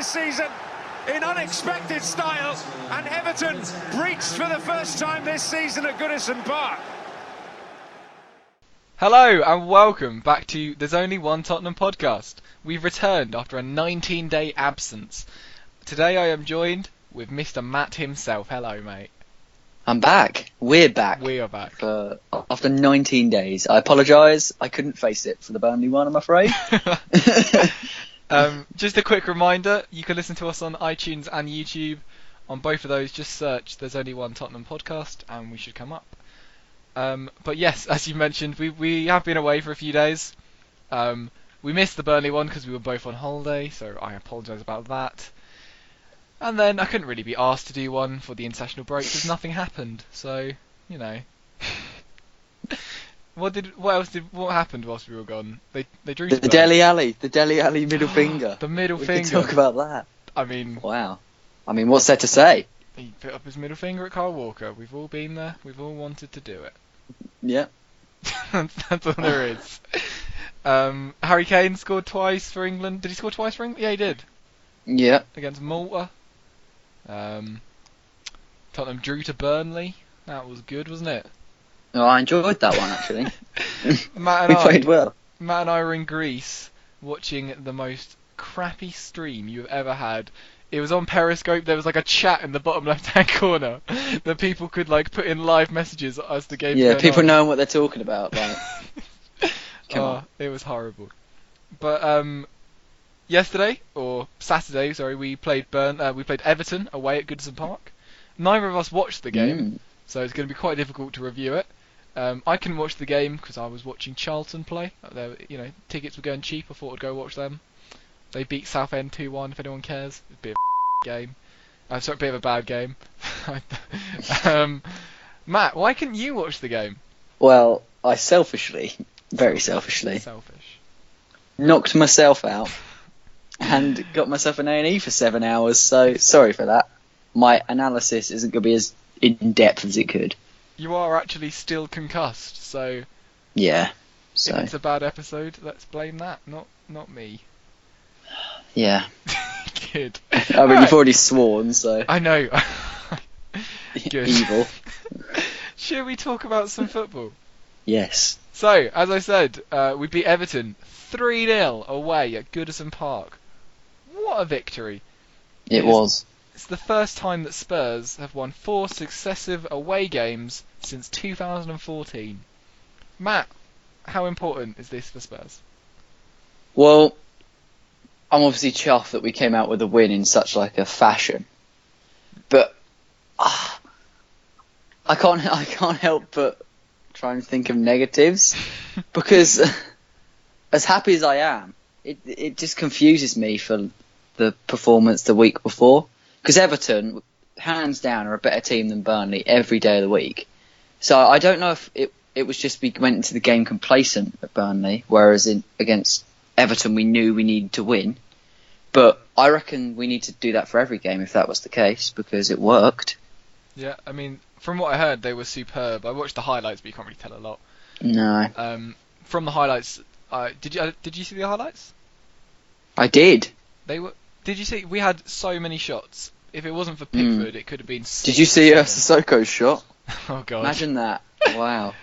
this season in unexpected style, and Everton breached for the first time this season at Goodison Park. Hello and welcome back to There's Only One Tottenham podcast. We've returned after a 19 day absence. Today I am joined with Mr. Matt himself. Hello, mate. I'm back. We're back. We are back. For, after 19 days. I apologise. I couldn't face it for the Burnley one, I'm afraid. um, just a quick reminder you can listen to us on iTunes and YouTube. On both of those, just search There's Only One Tottenham podcast and we should come up. Um, but yes, as you mentioned, we we have been away for a few days. Um, we missed the Burnley one because we were both on holiday, so I apologise about that. And then I couldn't really be asked to do one for the international break because nothing happened. So you know, what did what else did what happened whilst we were gone? They they drew. The, the Dele Alli, the Dele Alli middle finger. the middle we finger. We talk about that. I mean, wow. I mean, what's there to say? He put up his middle finger at Kyle Walker. We've all been there. We've all wanted to do it. Yeah. that's, that's all there is. Um, Harry Kane scored twice for England. Did he score twice for England? Yeah, he did. Yeah. Against Malta. Um, Tottenham drew to Burnley. That was good, wasn't it? Oh, I enjoyed that one actually. Matt and we I, played well. Matt and I were in Greece watching the most crappy stream you've ever had. It was on Periscope. There was like a chat in the bottom left-hand corner that people could like put in live messages as the game. Yeah, people on. knowing what they're talking about. Like, come oh, on. It was horrible. But um, yesterday or Saturday, sorry, we played Burn. Uh, we played Everton away at Goodison Park. Neither of us watched the game, Mm. so it's going to be quite difficult to review it. Um, I couldn't watch the game because I was watching Charlton play. They, you know, tickets were going cheap. I thought I'd go watch them. They beat Southend 2-1. If anyone cares, it'd be a game. Uh, sorry, a bit of a bad game. um, Matt, why couldn't you watch the game? Well, I selfishly, very selfishly, Selfish. knocked myself out and got myself an A&E for seven hours. So sorry for that. My analysis isn't going to be as in depth as it could. You are actually still concussed, so Yeah. if it's a bad episode, let's blame that, not not me. yeah. Good. I mean, Alright. you've already sworn, so I know. Good. evil. Should we talk about some football? Yes. So, as I said, uh, we beat Everton 3 0 away at Goodison Park. What a victory! It Yes. was. It's the first time that Spurs have won four successive away games since 2014. Matt, how important is this for Spurs? Well, I'm obviously chuffed that we came out with a win in such like a fashion, but ah, I can't I can't help but try and think of negatives because as happy as I am, it it just confuses me for the performance the week before because Everton, hands down, are a better team than Burnley every day of the week. So I don't know if it it was just we went into the game complacent at Burnley, whereas in against Everton we knew we needed to win. But I reckon we need to do that for every game if that was the case because it worked. Yeah, I mean, from what I heard, they were superb. I watched the highlights, but you can't really tell a lot. No, Um, from the highlights, uh, did you uh, did you see the highlights? I did. They were. Did you see? We had so many shots. If it wasn't for Pickford, it could have been. Did you see uh. Sissoko's shot? Oh god. Imagine that. Wow.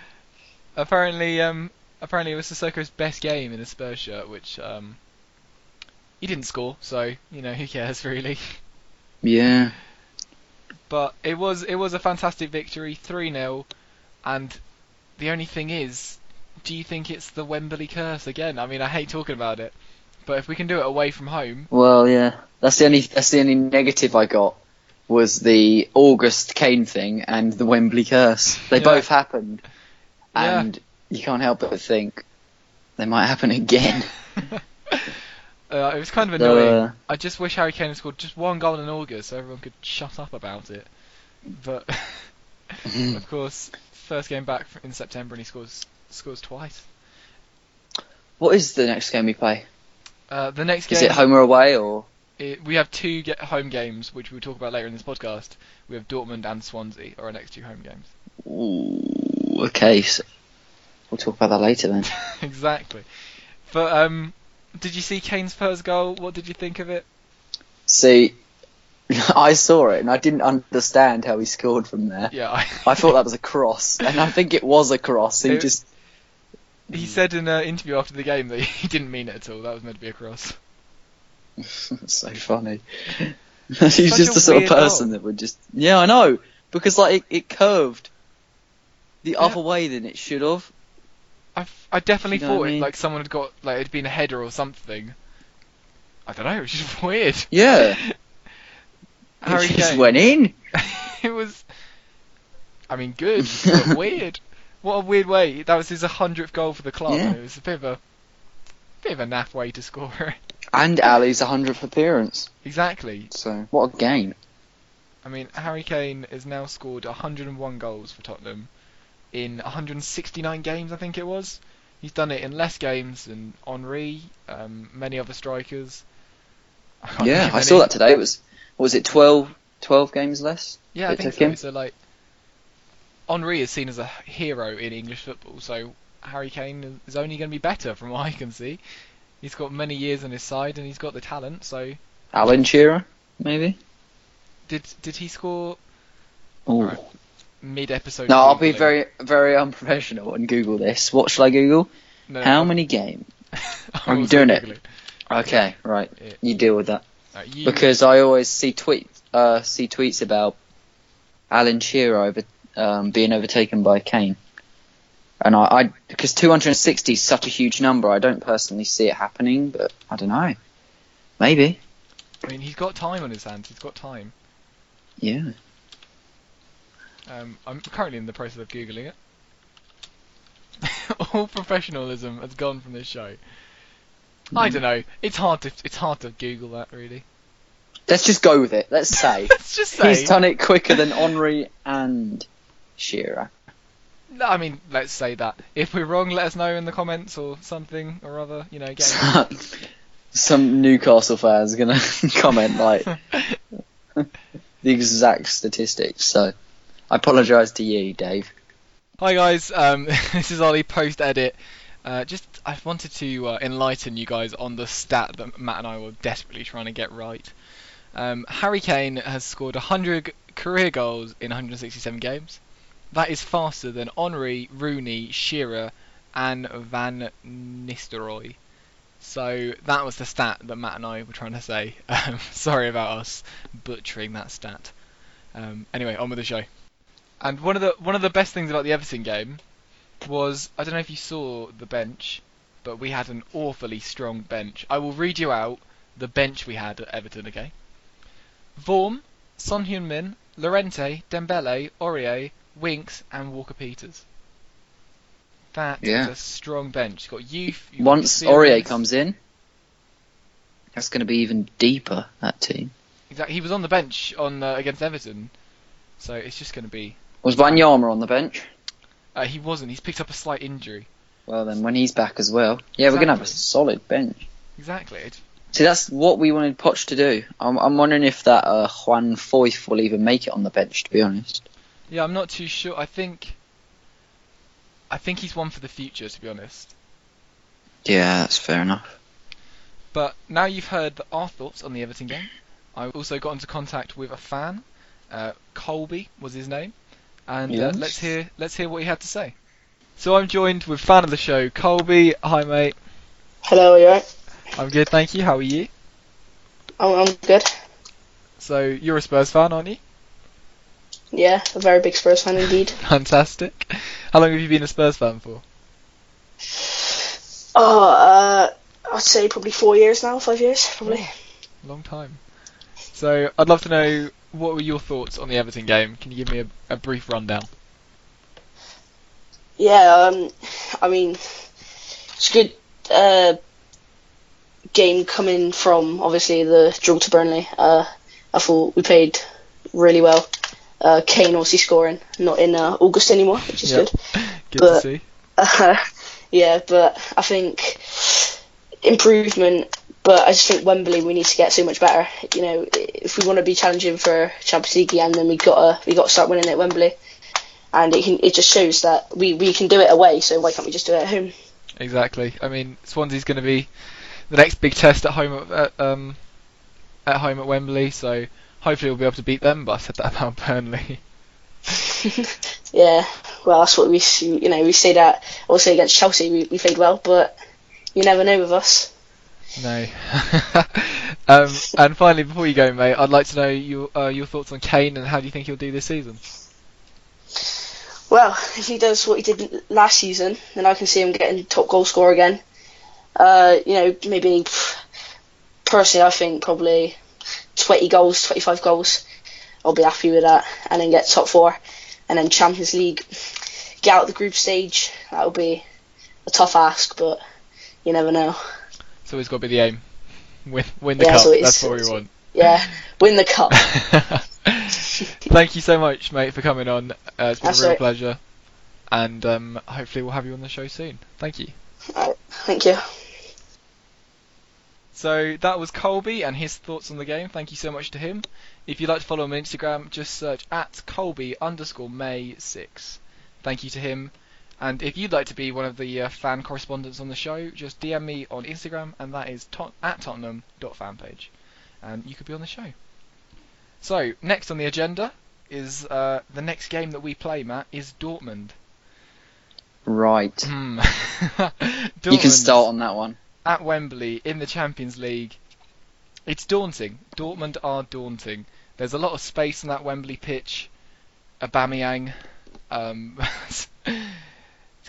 Apparently, um, apparently it was Sissoko's best game in a Spurs shirt, which um, he didn't score. So you know who cares really. Yeah. But it was it was a fantastic victory, three 0 and the only thing is, do you think it's the Wembley curse again? I mean, I hate talking about it, but if we can do it away from home, Well, yeah. That's the only that's the only negative I got was the August Kane thing and the Wembley curse. They Yeah. both happened, Yeah. and you can't help but think they might happen again. uh, it was kind of annoying. Uh, I just wish Harry Kane had scored just one goal in August, so everyone could shut up about it. But of course, first game back in September, and he scores scores twice. what is the next game we play? Uh, the next game, Is it home or away or? it- we have two get home games, which we'll talk about later in this podcast. We have Dortmund and Swansea, are our next two home games. Ooh, okay, so we'll talk about that later then. exactly. But um, Did you see Kane's first goal? What did you think of it? See, I saw it and I didn't understand how he scored from there. Yeah, I, I thought that was a cross, and I think it was a cross. He It- just he said in an interview after the game that he didn't mean it at all. That was meant to be a cross. so funny. He's just the sort of person goal. that would just yeah, I know because like it, it curved the Yeah. other way than it should have. I definitely You know thought I it mean? like someone had got like it'd been a header or something. I don't know. It was just weird. Yeah, Harry it just Kane. went in. it was. I mean, good, but weird. What a weird way. That was his hundredth goal for the club. Yeah. It was a bit of a, bit of a naff way to score it. And Alli's hundredth appearance. exactly. So what a game. I mean, Harry Kane has now scored 101 goals for Tottenham in 169 games, I think it was. He's done it in less games than Henry, um, many other strikers. I Yeah, I saw that today. It was what was it 12, 12 games less? Yeah, I think so. him. So like, Henry is seen as a hero in English football, so Harry Kane is only going to be better from what I can see. He's got many years on his side and he's got the talent. So Alan Shearer, maybe. did did he score Alright. mid episode? no, I'll be very very unprofessional and Google this. What shall I Google? How many games? I'm doing it? Googling. Okay, right. Yeah. You deal with that. You, because I always see tweets, uh, see tweets about Alan Shearer over um, being overtaken by Kane, and I, I because 260 is such a huge number, I don't personally see it happening, but I don't know, maybe, I mean, he's got time on his hands. He's got time. yeah. Um, I'm currently in the process of googling it. All professionalism has gone from this show. I Mm. don't know. It's hard to it's hard to Google that really. Let's just go with it. Let's say Let's just say. he's done it quicker than Henry and Shearer. No, I mean, let's say that. If we're wrong, let us know in the comments or something or other. You know, get. Some Newcastle fans gonna comment like the exact statistics. So I apologise to you, Dave. Hi guys, um, this is Ollie post edit. Uh, just I wanted to uh, enlighten you guys on the stat that Matt and I were desperately trying to get right. Um, Harry Kane has scored 100 career goals in 167 games. That is faster than Henry, Rooney, Shearer, and Van Nistelrooy. So that was the stat that Matt and I were trying to say. Um, sorry about us butchering that stat. Um, anyway, on with the show. And one of the one of the best things about the Everton game was I don't know if you saw the bench, but we had an awfully strong bench. I will read you out the bench we had at Everton. Okay. Vorm, Son Heung-min, Llorente, Dembele, Aurier, Winks, and Walker Peters. That is Yeah. a strong bench. You've got youth. you've Once Aurier comes in, that's going to be even deeper. That team exactly, he was on the bench on uh, against Everton, so it's just going to be. was Wanyama on the bench. Uh, he wasn't. He's picked up a slight injury. Well, then when he's back as well, yeah, we're going to have a solid bench. Exactly. See, that's what we wanted Poch to do. I'm, I'm wondering if that uh, Juan Foyth will even make it on the bench. To be honest, Yeah, I'm not too sure. I think. I think he's one for the future, to be honest. yeah, that's fair enough. But now you've heard our thoughts on the Everton game. I also got into contact with a fan. Uh, Colby was his name, and uh, let's hear let's hear what he had to say. So I'm joined with fan of the show, Colby. Hi, mate. Hello, are you alright? I'm good, thank you. How are you? I'm, I'm good. So you're a Spurs fan, aren't you? Yeah, a very big Spurs fan indeed. Fantastic. How long have you been a Spurs fan for? Oh, uh, I'd say probably four years now, five years, probably. Long time. So I'd love to know what were your thoughts on the Everton game. Can you give me a, a brief rundown? Yeah, um, I mean, it's a good uh, game coming from obviously the draw to Burnley. Uh, I thought we played really well. Uh, Kane obviously scoring, not in uh, August anymore, which is Yep. good. Good to see. Uh, yeah, but I think improvement. But I just think Wembley we need to get so much better. You know, if we want to be challenging for Champions League again, then we gotta we gotta start winning at Wembley. And it can it just shows that we, we can do it away. So why can't we just do it at home? Exactly. I mean, Swansea's going to be the next big test at home at, at um at home at Wembley. So hopefully we'll be able to beat them. But I said that about Burnley. yeah, well, that's what we, you know, we say that also against Chelsea, we, we played well, but you never know with us. No. um, and finally, before you go, mate, I'd like to know your uh, your thoughts on Kane and how do you think he'll do this season? Well, if he does what he did last season, then I can see him getting top goal scorer again. Uh, you know, maybe personally, I think probably 20 goals, 25 goals. I'll be happy with that, and then get top four, and then Champions League, get out of the group stage. That'll be a tough ask, but you never know. It's always got to be the aim. Win win the Yeah, cup. so That's what we want. Yeah, win the cup. Thank you so much, mate, for coming on. Uh, it's been That's a real right. pleasure. And um, hopefully we'll have you on the show soon. Thank you. Alright, thank you. So that was Colby and his thoughts on the game. Thank you so much to him. If you'd like to follow him on Instagram, just search at Colby underscore May six. Thank you to him. And if you'd like to be one of the uh, fan correspondents on the show, just DM me on Instagram, and that is tot- at Tottenham.fanpage, and you could be on the show. So next on the agenda is uh, the next game that we play. Matt is Dortmund. Right. Hmm. You can start on that one. At Wembley in the Champions League. It's daunting. Dortmund are daunting. There's a lot of space on that Wembley pitch. Aubameyang. Um, it's going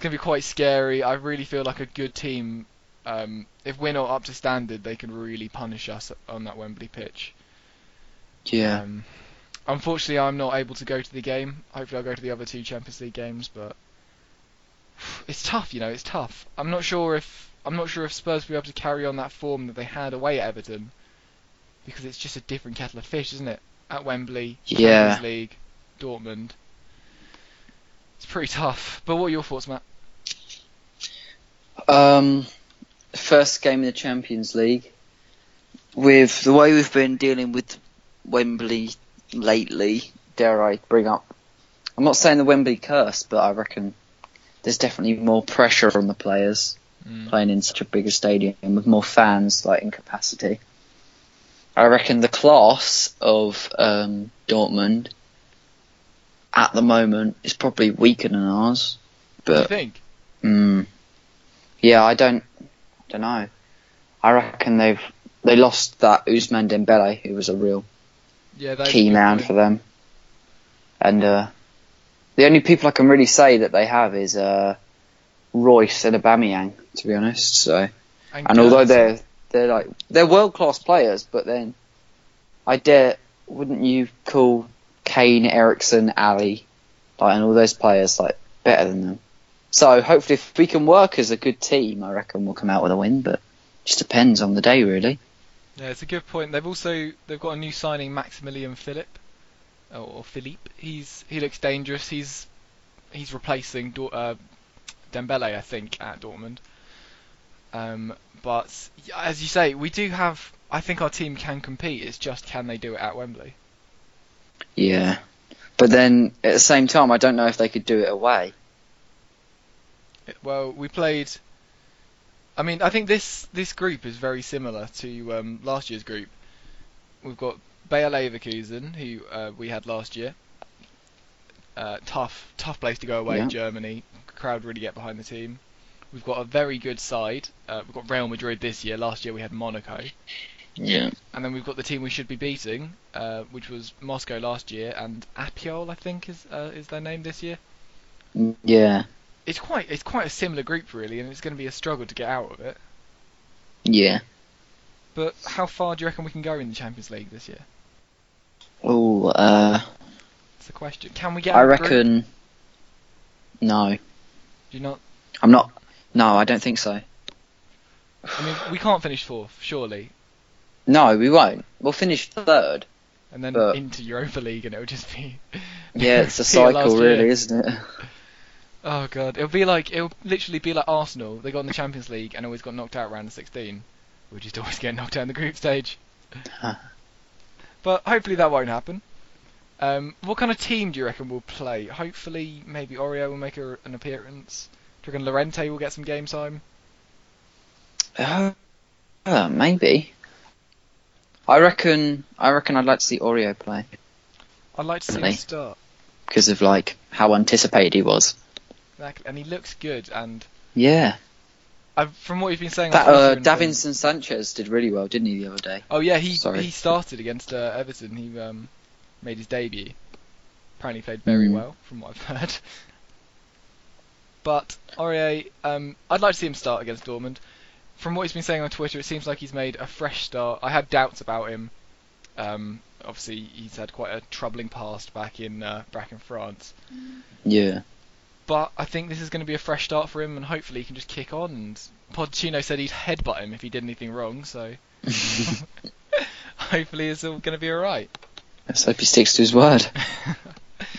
to be quite scary. I really feel like a good team. Um, if we're not up to standard, they can really punish us on that Wembley pitch. Yeah. Um, unfortunately, I'm not able to go to the game. Hopefully, I'll go to the other two Champions League games, but it's tough. You know, it's tough. I'm not sure if I'm not sure if Spurs will be able to carry on that form that they had away at Everton, because it's just a different kettle of fish, isn't it? At Wembley, Yeah. Champions League, Dortmund. It's pretty tough. But what are your thoughts, Matt? Um, first game in the Champions League. With the way we've been dealing with Wembley lately, dare I bring up? I'm not saying the Wembley curse, but I reckon there's definitely more pressure on the players Mm. playing in such a bigger stadium with more fans, like in capacity. I reckon the class of um, Dortmund at the moment is probably weaker than ours, What do you but think? Mm. Yeah, I don't, don't know. I reckon they've they lost that Ousmane Dembele, who was a real Yeah, key man for them. And uh, the only people I can really say that they have is uh, Reus and Aubameyang, to be honest. So, and although they're they're like they're world class players, but then I dare wouldn't you call Kane, Eriksen, Alli, like and all those players like better than them? So hopefully, if we can work as a good team, I reckon we'll come out with a win. But just depends on the day, really. Yeah, it's a good point. They've also they've got a new signing, Maximilian Philipp, or, or Philippe. He's he looks dangerous. He's he's replacing uh, Dembele, I think, at Dortmund. Um, but as you say, we do have. I think our team can compete. It's just can they do it at Wembley? Yeah, but then at the same time, I don't know if they could do it away. Well, we played. I mean, I think this this group is very similar to um, last year's group. We've got Bayer Leverkusen, who uh, we had last year. Uh, tough, tough place to go away Yeah. in Germany. Crowd really get behind the team. We've got a very good side. Uh, we've got Real Madrid this year. Last year we had Monaco. Yeah. And then we've got the team we should be beating, uh, which was Moscow last year, and APOEL, I think, is uh, is their name this year. Yeah. It's quite it's quite a similar group really, and it's going to be a struggle to get out of it. Yeah. But how far do you reckon we can go in the Champions League this year? Oh, uh, That's the question. Can we get? I out of group? reckon. No, Do you not? I'm not. No, I don't think so. I mean, we can't finish fourth, surely, No, we won't. We'll finish third. and then But- into Europa League, and it'll just be. Yeah, it's a cycle, really, year. isn't it? Oh god, it'll be like it'll literally be like Arsenal. They got in the Champions League and always got knocked out round of 16. We just always get knocked out in the group stage. But hopefully that won't happen. Um, what kind of team do you reckon will play? Hopefully, maybe Aurier will make a, an appearance. Do you reckon Llorente will get some game time? Uh, Uh, maybe. I reckon. I reckon I'd like to see Aurier play I'd like to see him start. because of like how anticipated he was. Exactly. And he looks good. And Yeah. i from what you've been saying, That uh, things- Davinson Sanchez did really well, didn't he, the other day? Oh yeah, he Sorry. he started against uh, Everton. He um, made his debut. Apparently played very Mm. well, from what I've heard. But Aurier, um, I'd like to see him start against Dortmund. From what he's been saying on Twitter, it seems like he's made a fresh start. I had doubts about him. Um, obviously, he's had quite a troubling past back in uh, back in France. Yeah. But I think this is going to be a fresh start for him, and hopefully he can just kick on. And Pochettino said he'd headbutt him if he did anything wrong, so hopefully it's all going to be alright. Let's hope he sticks to his word.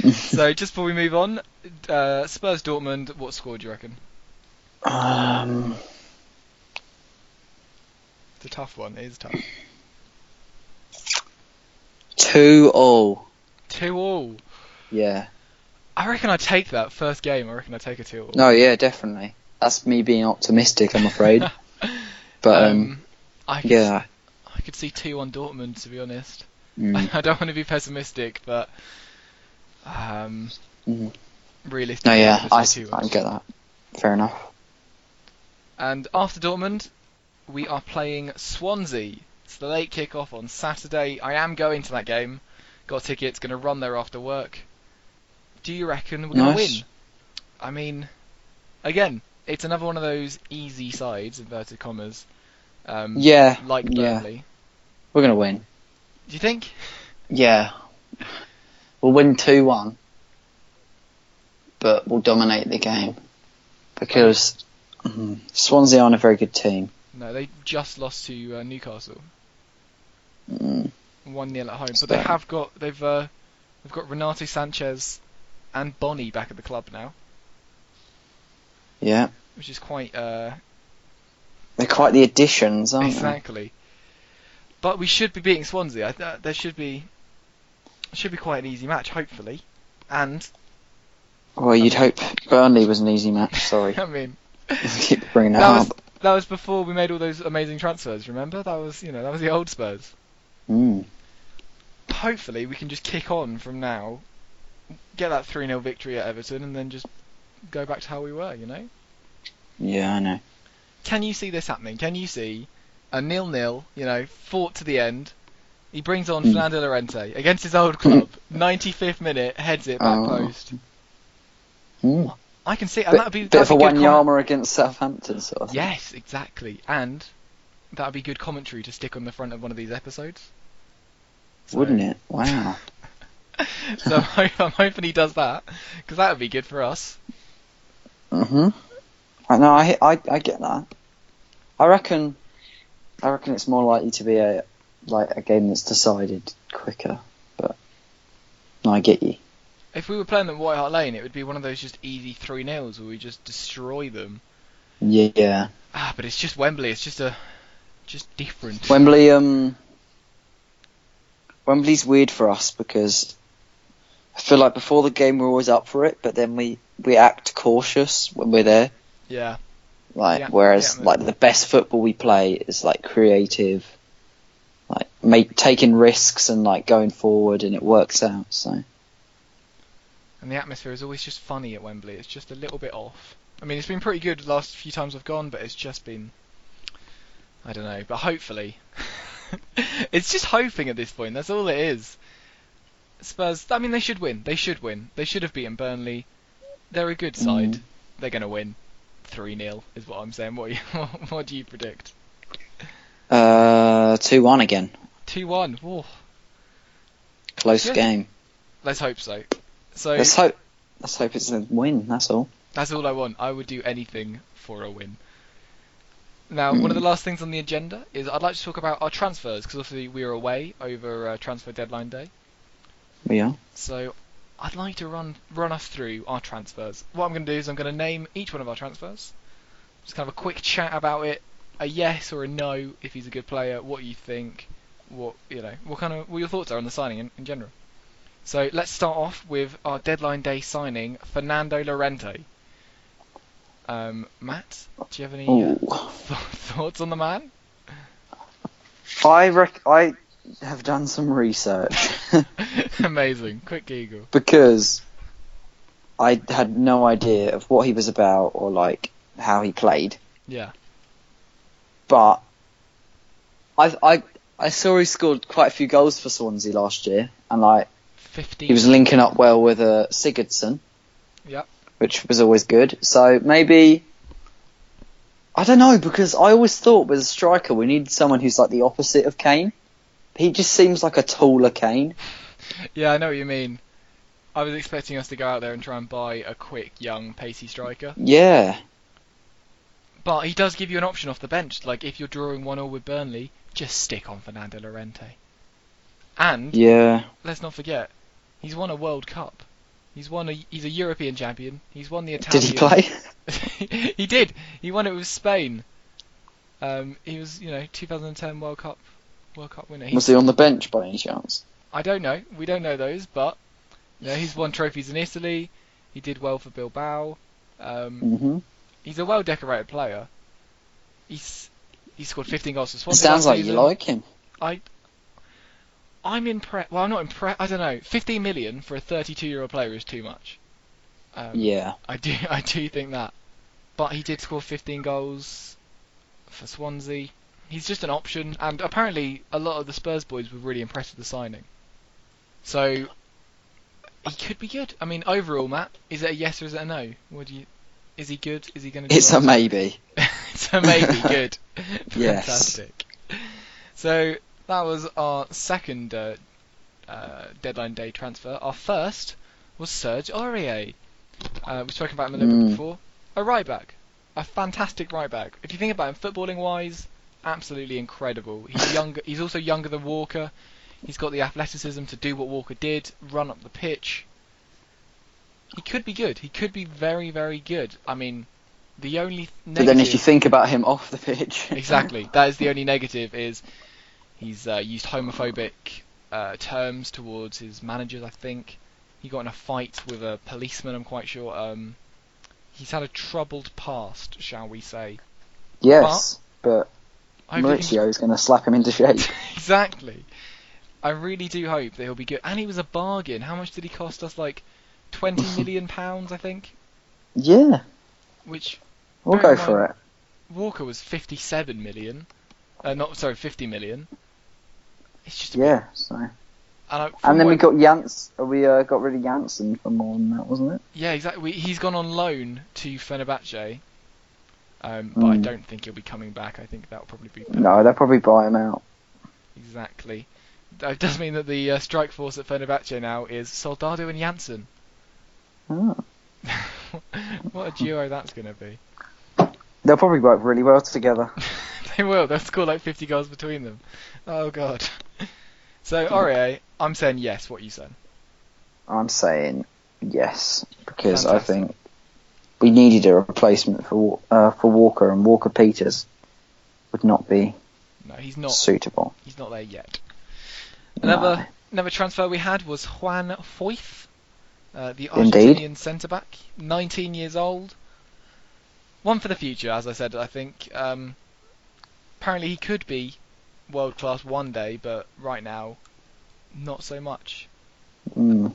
So just before we move on, uh, Spurs Dortmund, what score do you reckon? Um, It's a tough one. It is tough. two all. Two all. Yeah. I reckon I'd take that first game. I reckon I'd take a two all. No, yeah, definitely. That's me being optimistic, I'm afraid. but um, I could, yeah. I could see two on Dortmund to be honest. Mm, I don't want to be pessimistic, but um, mm. realistically, No, yeah, I, I get that. Fair enough. And after Dortmund, we are playing Swansea. It's the late kick-off on Saturday. I am going to that game. Got tickets, going to run there after work. Do you reckon we're going to win? I mean, again, it's another one of those easy sides, inverted commas. Um, Yeah, Like yeah. Burnley. We're gonna win. Do you think? Yeah. We'll win 2 1. But we'll dominate the game. Because mm, Swansea aren't a very good team. No, they just lost to uh, Newcastle. Mm, One 0 at home, but they have got they've uh, they've got Renato Sanches and Bony back at the club now, yeah. which is quite uh, They're quite the additions, aren't they? exactly. But we should be beating Swansea. I th- there should be should be quite an easy match, hopefully. And? Well, you'd hope Burnley was an easy match, sorry. I mean, Keep bringing that, that was up. that was before we made all those amazing transfers. Remember? That was you know that was the old Spurs. Mm. Hopefully, we can just kick on from now, get that three 0 victory at Everton, and then just go back to how we were. You know? Yeah, I know. Can you see this happening? Can you see a nil-nil? You know, fought to the end. He brings on Mm. Fernando Llorente against his old club. 95th minute, heads it back Oh. post. Mm. I can see, and that'd be bit of a be good com- Wanyama against Southampton sort of thing. Yes, exactly, and that'd be good commentary to stick on the front of one of these episodes. So- Wouldn't it? Wow. so I'm, hoping he does that because that would be good for us. hmm I know. I, I I get that. I reckon. I reckon it's more likely to be a like a game that's decided quicker. But no, I get you. If we were playing them at White Hart Lane, it would be one of those just easy three nils where we just destroy them. Yeah. Ah, but it's just Wembley. It's just a just different. Wembley. Um. Wembley's weird for us because I feel like before the game we're always up for it, but then we we act cautious when we're there. yeah. Like Yeah, whereas yeah, like the best football we play is like creative, like make taking risks and like going forward, and it works out. So And the atmosphere is always just funny at Wembley. It's just a little bit off. I mean, it's been pretty good the last few times I've gone, but it's just been. I don't know, but hopefully. it's just hoping at this point, that's all it is. Spurs, I mean, they should win. They should win. They should have beaten Burnley. They're a good side. Mm. They're going to win. 3 0 is what I'm saying. What, are you, what do you predict? uh, two one again, 2 1. Whoa. close Good. game. Let's hope so. So, Let's hope. Let's hope it's a win. That's all. That's all I want. I would do anything for a win. Now, one of the last things on the agenda is I'd like to talk about our transfers because obviously we were away over uh, transfer deadline day. We are. So I'd like to run run us through our transfers. What I'm going to do is I'm going to name each one of our transfers. Just kind of a quick chat about it, a yes or a no if he's a good player, what you think, what you know, what kind of what your thoughts are on the signing in, in general. So let's start off with our deadline day signing, Fernando Llorente. Um, Matt, do you have any uh, th- thoughts on the man? I rec- I have done some research Amazing. Quick Google. because I had no idea of what he was about or like how he played. Yeah. But I I I saw he scored quite a few goals for Swansea last year, and like 15. he was linking up well with uh, Sigurdsson. Yep. Which was always good. So maybe I don't know because I always thought with a striker we need someone who's like the opposite of Kane. He just seems like a taller Kane. Yeah, I know what you mean. I was expecting us to go out there and try and buy a quick, young, pacey striker. Yeah. But he does give you an option off the bench. Like, if you're drawing 1 0 with Burnley, just stick on Fernando Llorente. And, Yeah. let's not forget, he's won a World Cup. He's won a, he's a European champion. He's won the Italian. Did he play? he did. He won it with Spain. Um, he was, you know, 2010 World Cup World Cup winner. He- Was he on the bench by any chance? I don't know. We don't know those, but you know, he's won trophies in Italy. He did well for Bilbao. Um, hmm he's a well decorated player. He's he scored 15 goals for It Swansea. sounds last like you like him. I I'm impressed. Well, I'm not impressed. I don't know. 15 million for a 32 year old player is too much. Um, Yeah. I do I do think that. But he did score 15 goals for Swansea. He's just an option, and apparently a lot of the Spurs boys were really impressed with the signing. So he could be good. I mean, overall, Matt, is it a yes or is it a no? What do you? Is he good? Is he going to? It's a maybe. it's a maybe good. Yes. Fantastic. So that was our second uh, uh, deadline day transfer. Our first was Serge Aurier. Uh, we've spoken about him a little bit Mm. before. A right back, a fantastic right back. If you think about him, footballing wise, absolutely incredible. He's younger. He's also younger than Walker. He's got the athleticism to do what Walker did, run up the pitch. He could be good. He could be very, very good. I mean, the only But then if you think about him off the pitch. exactly. That is the only negative is he's uh, used homophobic uh, terms towards his managers. I think he got in a fight with a policeman. I'm quite sure. Um, he's had a troubled past, shall we say? yes, but I really is going to slap him into shape. exactly. I really do hope that he'll be good. And he was a bargain. How much did he cost us? Like twenty million pounds, I think. yeah, Which we'll go for it. Walker was fifty-seven million. Uh, not sorry, fifty million. It's just Yeah. So. And, I, And then we got Jans. We uh, got rid of Janssen for more than that, wasn't it? Yeah, exactly. We, he's gone on loan to Fenerbahce, um, but I Mm. don't think he'll be coming back. I think that'll probably be No, they'll probably buy him out. exactly. That does mean that the uh, strike force at Fenerbahce now is Soldado and Janssen. Oh. what a duo that's going to be. They'll probably work really well together. they will. They'll score like 50 goals between them. Oh god. So Aurier, I'm saying yes. What you saying? I'm saying yes because I think we needed a replacement for uh, for Walker, and Walker Peters would not be No, he's not. suitable. He's not there yet. No. Another another transfer we had was Juan Foyth, uh, the Argentinian centre back, 19 years old. One for the future, as I said. I think um, apparently he could be world class one day, but right now, not so much. Mm.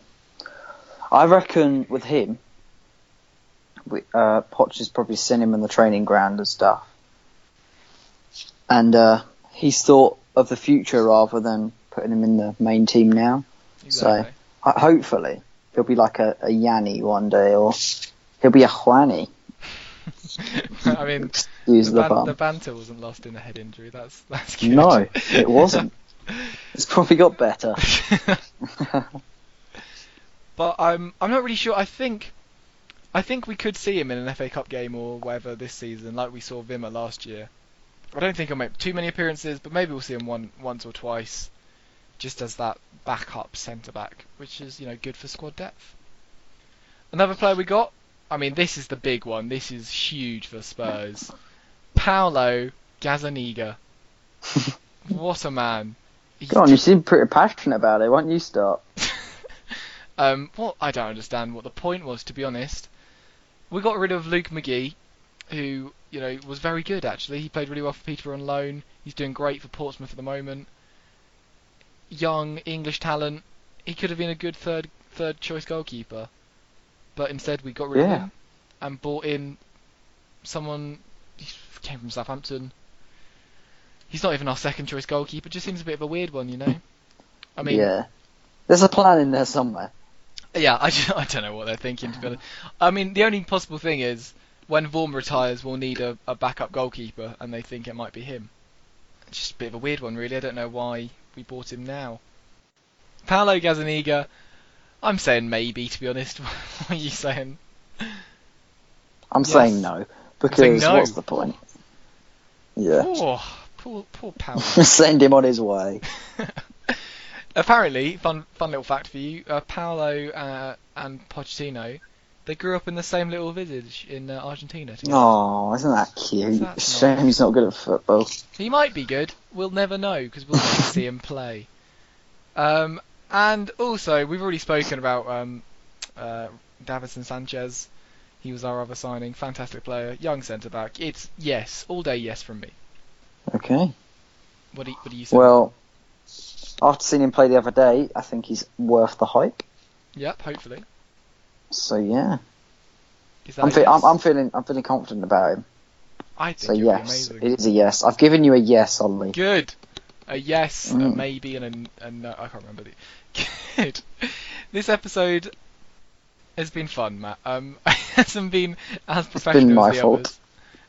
I reckon with him, uh, Poch has probably seen him in the training ground and stuff, and uh, he's thought of the future rather than putting him in the main team now. Exactly. Ho- hopefully, he'll be like a, a Yanni one day, or he'll be a Juani. I mean, Use the, the, ban- the banter wasn't lost in a head injury. That's that's good. No, it wasn't. It's probably got better. But I'm I'm not really sure. I think I think we could see him in an FA Cup game or whatever this season, like we saw Wimmer last year. I don't think he'll make too many appearances, but maybe we'll see him one once or twice, just as that backup centre back, which is you know good for squad depth. Another player we got. I mean, this is the big one. This is huge for Spurs. Paulo Gazzaniga. what a man. He's Go on, you seem pretty passionate about it. Why don't you start? Um, well, I don't understand what the point was, to be honest. We got rid of Luke McGee, who, you know, was very good actually. He played really well for Peterborough on loan. He's doing great for Portsmouth at the moment. Young English talent. He could have been a good third third choice goalkeeper, but instead we got rid of him and brought in someone. He came from Southampton. He's not even our second choice goalkeeper. Just seems a bit of a weird one, you know. I mean, yeah. There's a plan in there somewhere. Yeah, I, ju- I don't know what they're thinking to be honest. I mean, the only possible thing is when Vorm retires, we'll need a, a backup goalkeeper, and they think it might be him. It's just a bit of a weird one, really. I don't know why we bought him now. Paulo Gazzaniga, I'm saying maybe, to be honest. what are you saying? I'm Yes. saying no because saying no. what's the point? Yeah, Poor, poor, poor Paulo. send him on his way. Apparently, fun, fun little fact for you: uh, Paulo uh, and Pochettino, they grew up in the same little village in uh, Argentina. Together. Oh, isn't that cute? That's Shame nice. he's not good at football. He might be good. We'll never know because we'll never see him play. Um, and also, we've already spoken about um, uh, Davinson Sanchez. He was our other signing. Fantastic player, young centre back. It's yes, all day yes from me. Okay. What do you, what do you say? Well, after seeing him play the other day, I think he's worth the hype. yep, hopefully. So yeah, Is that I'm, fe- yes? I'm, I'm feeling I'm feeling confident about him. I think So yes, it is a yes. I've given you a yes, Ollie. Good. A yes, a Mm. maybe, and a, a no. I can't remember the. Good. This episode has been fun, Matt. Um, it hasn't been as professional my as the fault. others.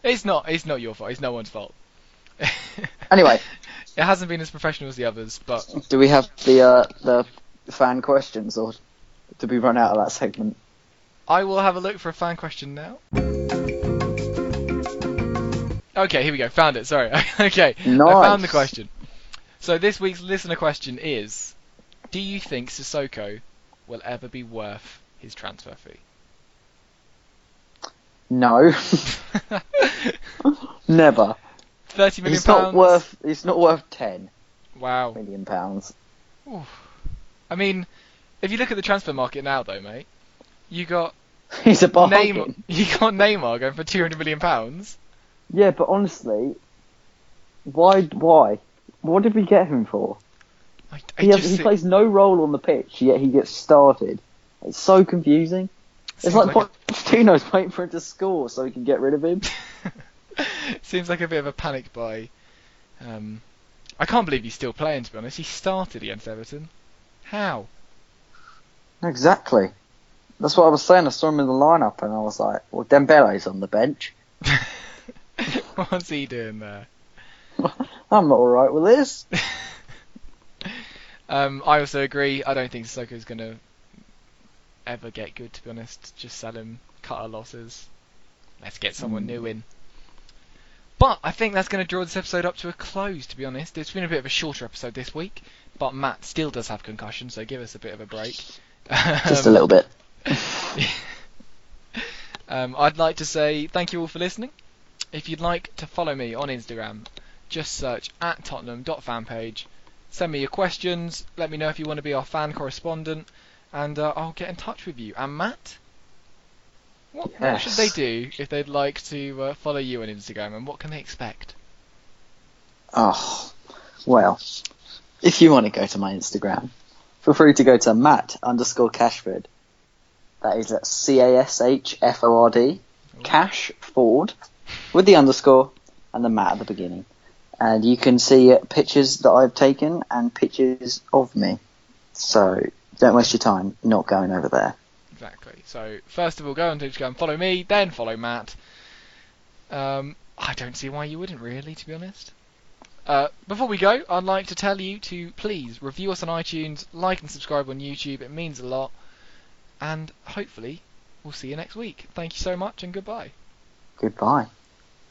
It's not. It's not your fault. It's no one's fault. Anyway, it hasn't been as professional as the others, but do we have the uh, the fan questions, or did we run out of that segment? I will have a look for a fan question now. Okay, here we go. Found it. Sorry. okay, I found the question. So this week's listener question is: Do you think Sissoko will ever be worth his transfer fee? No, never. Thirty million pounds. not worth. He's not worth ten Wow. million pounds. I mean, if you look at the transfer market now, though, mate, you got He's a bargain. Neymar. You got Neymar going for two hundred million pounds. Yeah, but honestly, why? Why? What did we get him for? I, I He, has, just he plays no role on the pitch, yet he gets started. It's so confusing. It's like, like Pochettino's waiting for him to score so he can get rid of him. Seems like a bit of a panic buy. Um, I can't believe he's still playing. To be honest, he started against Everton. How? Exactly. That's what I was saying. I saw him in the lineup, and I was like, "Well, Dembele's on the bench. What's he doing there? I'm not all right with this." Um, I also agree. I don't think Sissoko's going to ever get good. To be honest, just sell him, cut our losses. Let's get someone Mm. new in. But I think that's going to draw this episode up to a close. To be honest, it's been a bit of a shorter episode this week. But Matt still does have concussion, so give us a bit of a break. Just a Um, little bit. um, I'd like to say thank you all for listening. If you'd like to follow me on Instagram, just search at Tottenham.fanpage. Send me your questions. Let me know if you want to be our fan correspondent, and uh, I'll get in touch with you. And Matt, what, what should they do if they'd like to uh, follow you on Instagram, and what can they expect? Oh, well, if you want to go to my Instagram, feel free to go to Matt underscore Cashford. That is at C A S H F O R D, Cash Ford, with the underscore and the Matt at the beginning. And you can see uh, pictures that I've taken and pictures of me. So don't waste your time not going over there. Exactly. So first of all, go on to Instagram, follow me, then follow Matt. Um, I don't see why you wouldn't really, to be honest. Uh, before we go, I'd like to tell you to please review us on iTunes, like and subscribe on YouTube. It means a lot. And hopefully, we'll see you next week. Thank you so much, and goodbye. Goodbye.